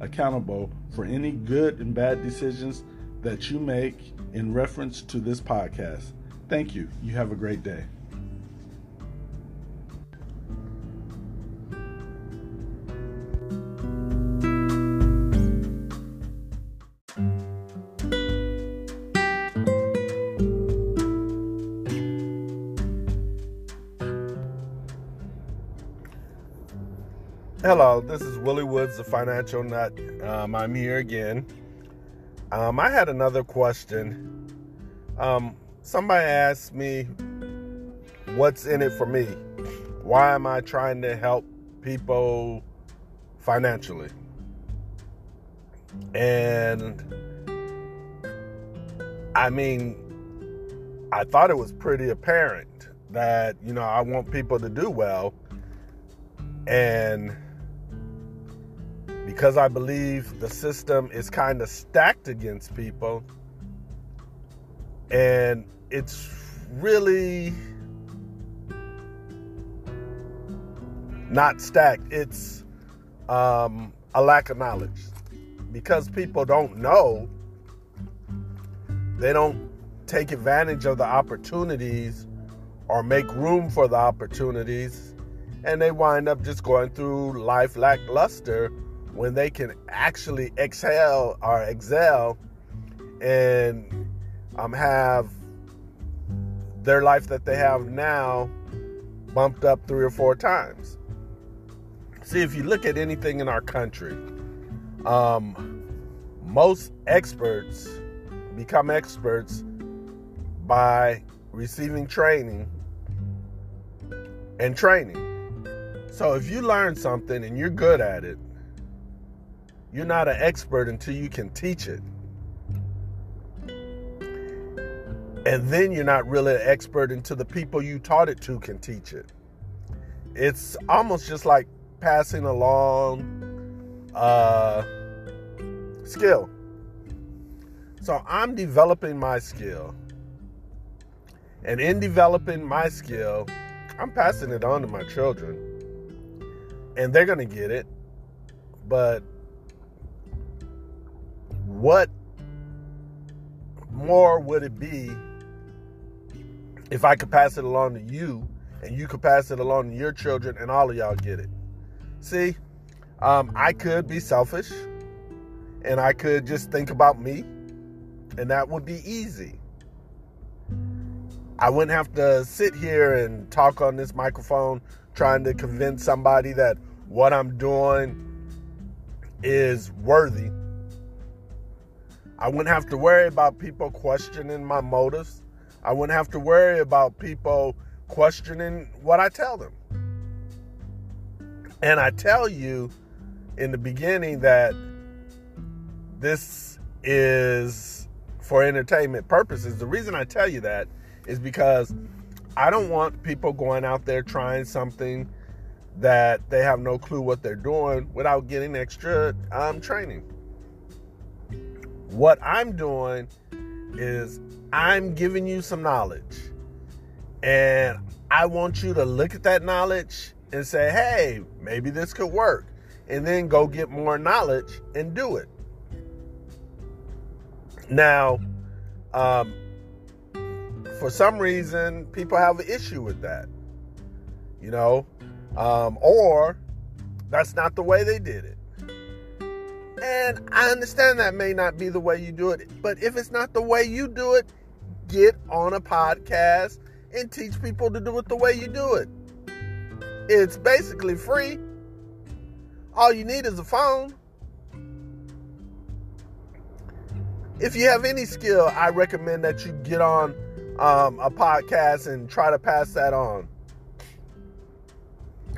accountable for any good and bad decisions that you make in reference to this podcast. Thank you. You have a great day. Hello, this is Willie Woods, the financial nut. Um, I'm here again. Um, I had another question. Um, somebody asked me, What's in it for me? Why am I trying to help people financially? And I mean, I thought it was pretty apparent that, you know, I want people to do well. And because I believe the system is kind of stacked against people. And it's really not stacked, it's um, a lack of knowledge. Because people don't know, they don't take advantage of the opportunities or make room for the opportunities, and they wind up just going through life lackluster when they can actually exhale or excel and um, have their life that they have now bumped up three or four times. See, if you look at anything in our country, um, most experts become experts by receiving training and training. So if you learn something and you're good at it, you're not an expert until you can teach it. And then you're not really an expert until the people you taught it to can teach it. It's almost just like passing along uh, skill. So I'm developing my skill. And in developing my skill, I'm passing it on to my children. And they're going to get it. But what more would it be if I could pass it along to you and you could pass it along to your children and all of y'all get it? See, um, I could be selfish and I could just think about me, and that would be easy. I wouldn't have to sit here and talk on this microphone trying to convince somebody that what I'm doing is worthy I wouldn't have to worry about people questioning my motives. I wouldn't have to worry about people questioning what I tell them. And I tell you in the beginning that this is for entertainment purposes. The reason I tell you that is because I don't want people going out there trying something that they have no clue what they're doing without getting extra um, training. What I'm doing is I'm giving you some knowledge. And I want you to look at that knowledge and say, hey, maybe this could work. And then go get more knowledge and do it. Now, um, for some reason, people have an issue with that, you know, um, or that's not the way they did it. And I understand that may not be the way you do it, but if it's not the way you do it, get on a podcast and teach people to do it the way you do it. It's basically free. All you need is a phone. If you have any skill, I recommend that you get on um, a podcast and try to pass that on.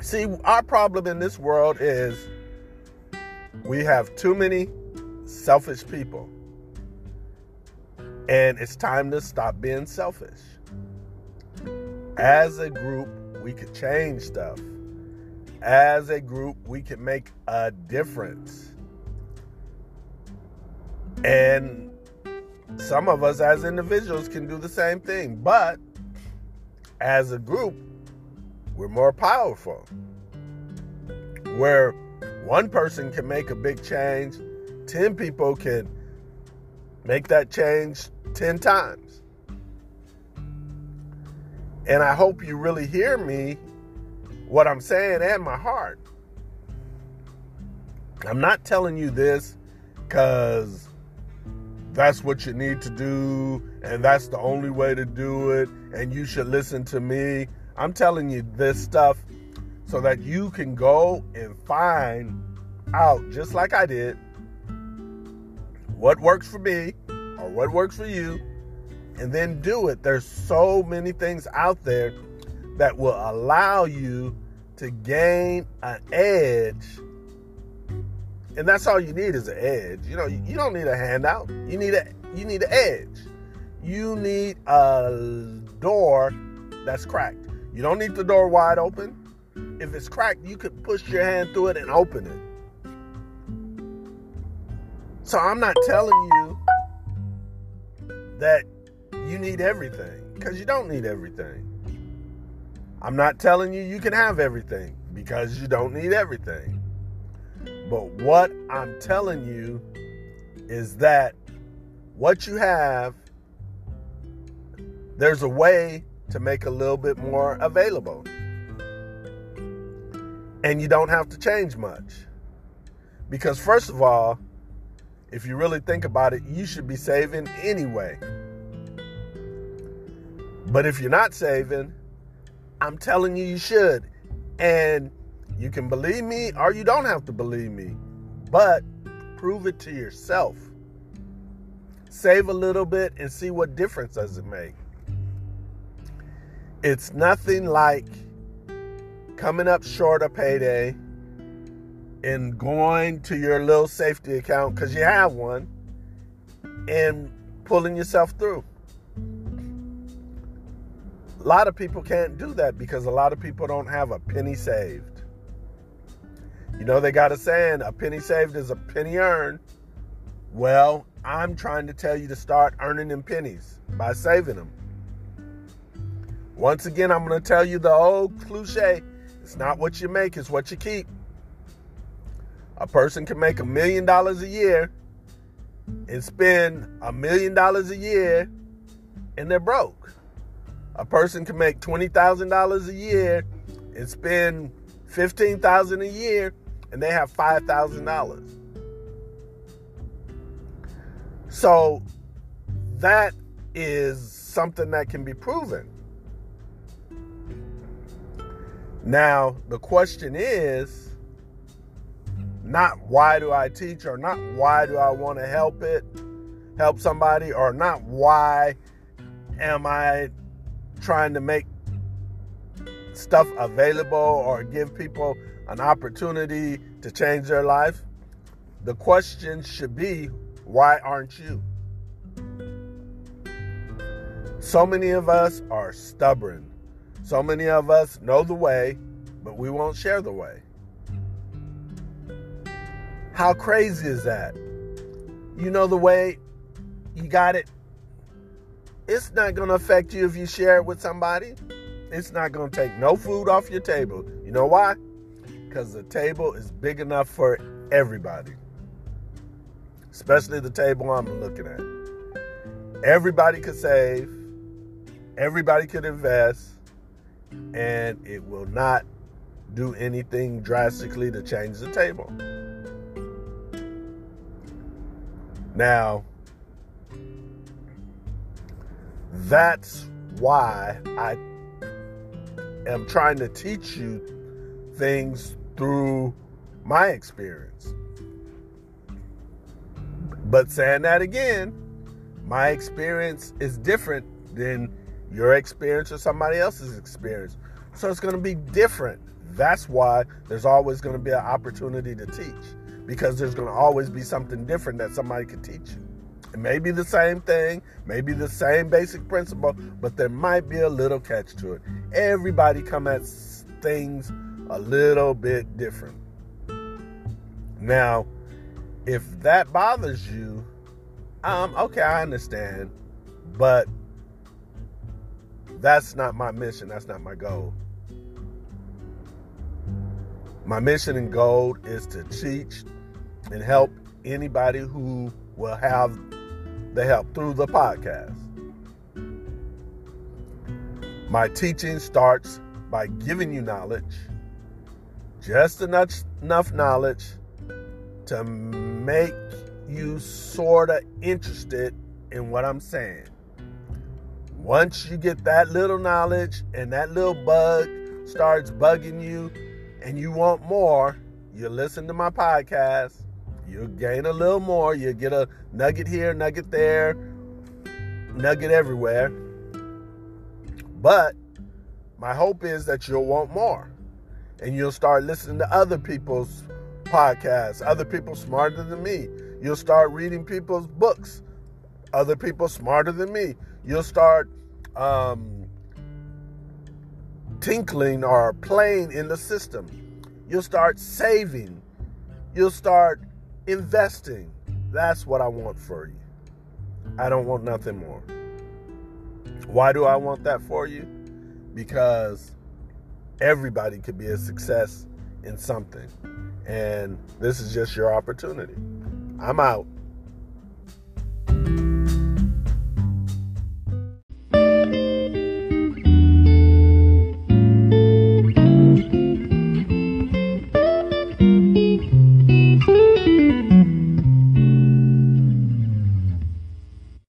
See, our problem in this world is We have too many selfish people. And it's time to stop being selfish. As a group, we could change stuff. As a group, we can make a difference. And some of us as individuals can do the same thing, but as a group, we're more powerful. Where one person can make a big change, 10 people can make that change 10 times. And I hope you really hear me, what I'm saying, and my heart. I'm not telling you this because that's what you need to do and that's the only way to do it and you should listen to me. I'm telling you this stuff so that you can go and find out, just like I did, what works for me or what works for you, and then do it. There's so many things out there that will allow you to gain an edge and that's all you need is an edge. You know, you don't need a handout. You need a you need an edge. You need a door that's cracked. You don't need the door wide open. If it's cracked, you could push your hand through it and open it. So I'm not telling you that you need everything because you don't need everything. I'm not telling you you can have everything because you don't need everything. But what I'm telling you is that what you have, there's a way to make a little bit more available. And you don't have to change much. Because, first of all, if you really think about it, you should be saving anyway. But if you're not saving, I'm telling you, you should. And you can believe me or you don't have to believe me, but prove it to yourself. Save a little bit and see what difference does it make. It's nothing like coming up short of payday and going to your little safety account because you have one and pulling yourself through. A lot of people can't do that because a lot of people don't have a penny saved. You know, they got a saying, a penny saved is a penny earned. Well, I'm trying to tell you to start earning them pennies by saving them. Once again, I'm going to tell you the old cliche it's not what you make, it's what you keep. A person can make a million dollars a year and spend a million dollars a year and they're broke. A person can make $20,000 a year and spend 15,000 a year and they have $5,000. So that is something that can be proven. Now, the question is not why do I teach or not why do I want to help it, help somebody, or not why am I trying to make stuff available or give people an opportunity to change their life, the question should be why aren't you? So many of us are stubborn. So many of us know the way, but we won't share the way. How crazy is that? You know the way, you got it. It's not going to affect you if you share it with somebody. It's not going to take no food off your table. You know why? because the table is big enough for everybody, especially the table I'm looking at. Everybody could save, everybody could invest, and it will not do anything drastically to change the table. Now, that's why I am trying to teach you things through my experience. But saying that again, my experience is different than your experience or somebody else's experience. So it's going to be different. That's why there's always going to be an opportunity to teach because there's going to always be something different that somebody could teach you. It may be the same thing, maybe the same basic principle, but there might be a little catch to it. Everybody come at things a little bit different. Now, if that bothers you, um, okay, I understand, but that's not my mission. That's not my goal. My mission and goal is to teach and help anybody who will have the help through the podcast. My teaching starts by giving you knowledge, just enough, enough knowledge to make you sort of interested in what I'm saying. Once you get that little knowledge and that little bug starts bugging you and you want more, you listen to my podcast, you'll gain a little more, you get a nugget here, nugget there, nugget everywhere. But my hope is that you'll want more and you'll start listening to other people's podcasts, other people smarter than me. You'll start reading people's books, other people smarter than me. You'll start um, tinkling or playing in the system. You'll start saving. You'll start investing. That's what I want for you. I don't want nothing more. Why do I want that for you? Because everybody could be a success in something. And this is just your opportunity. I'm out.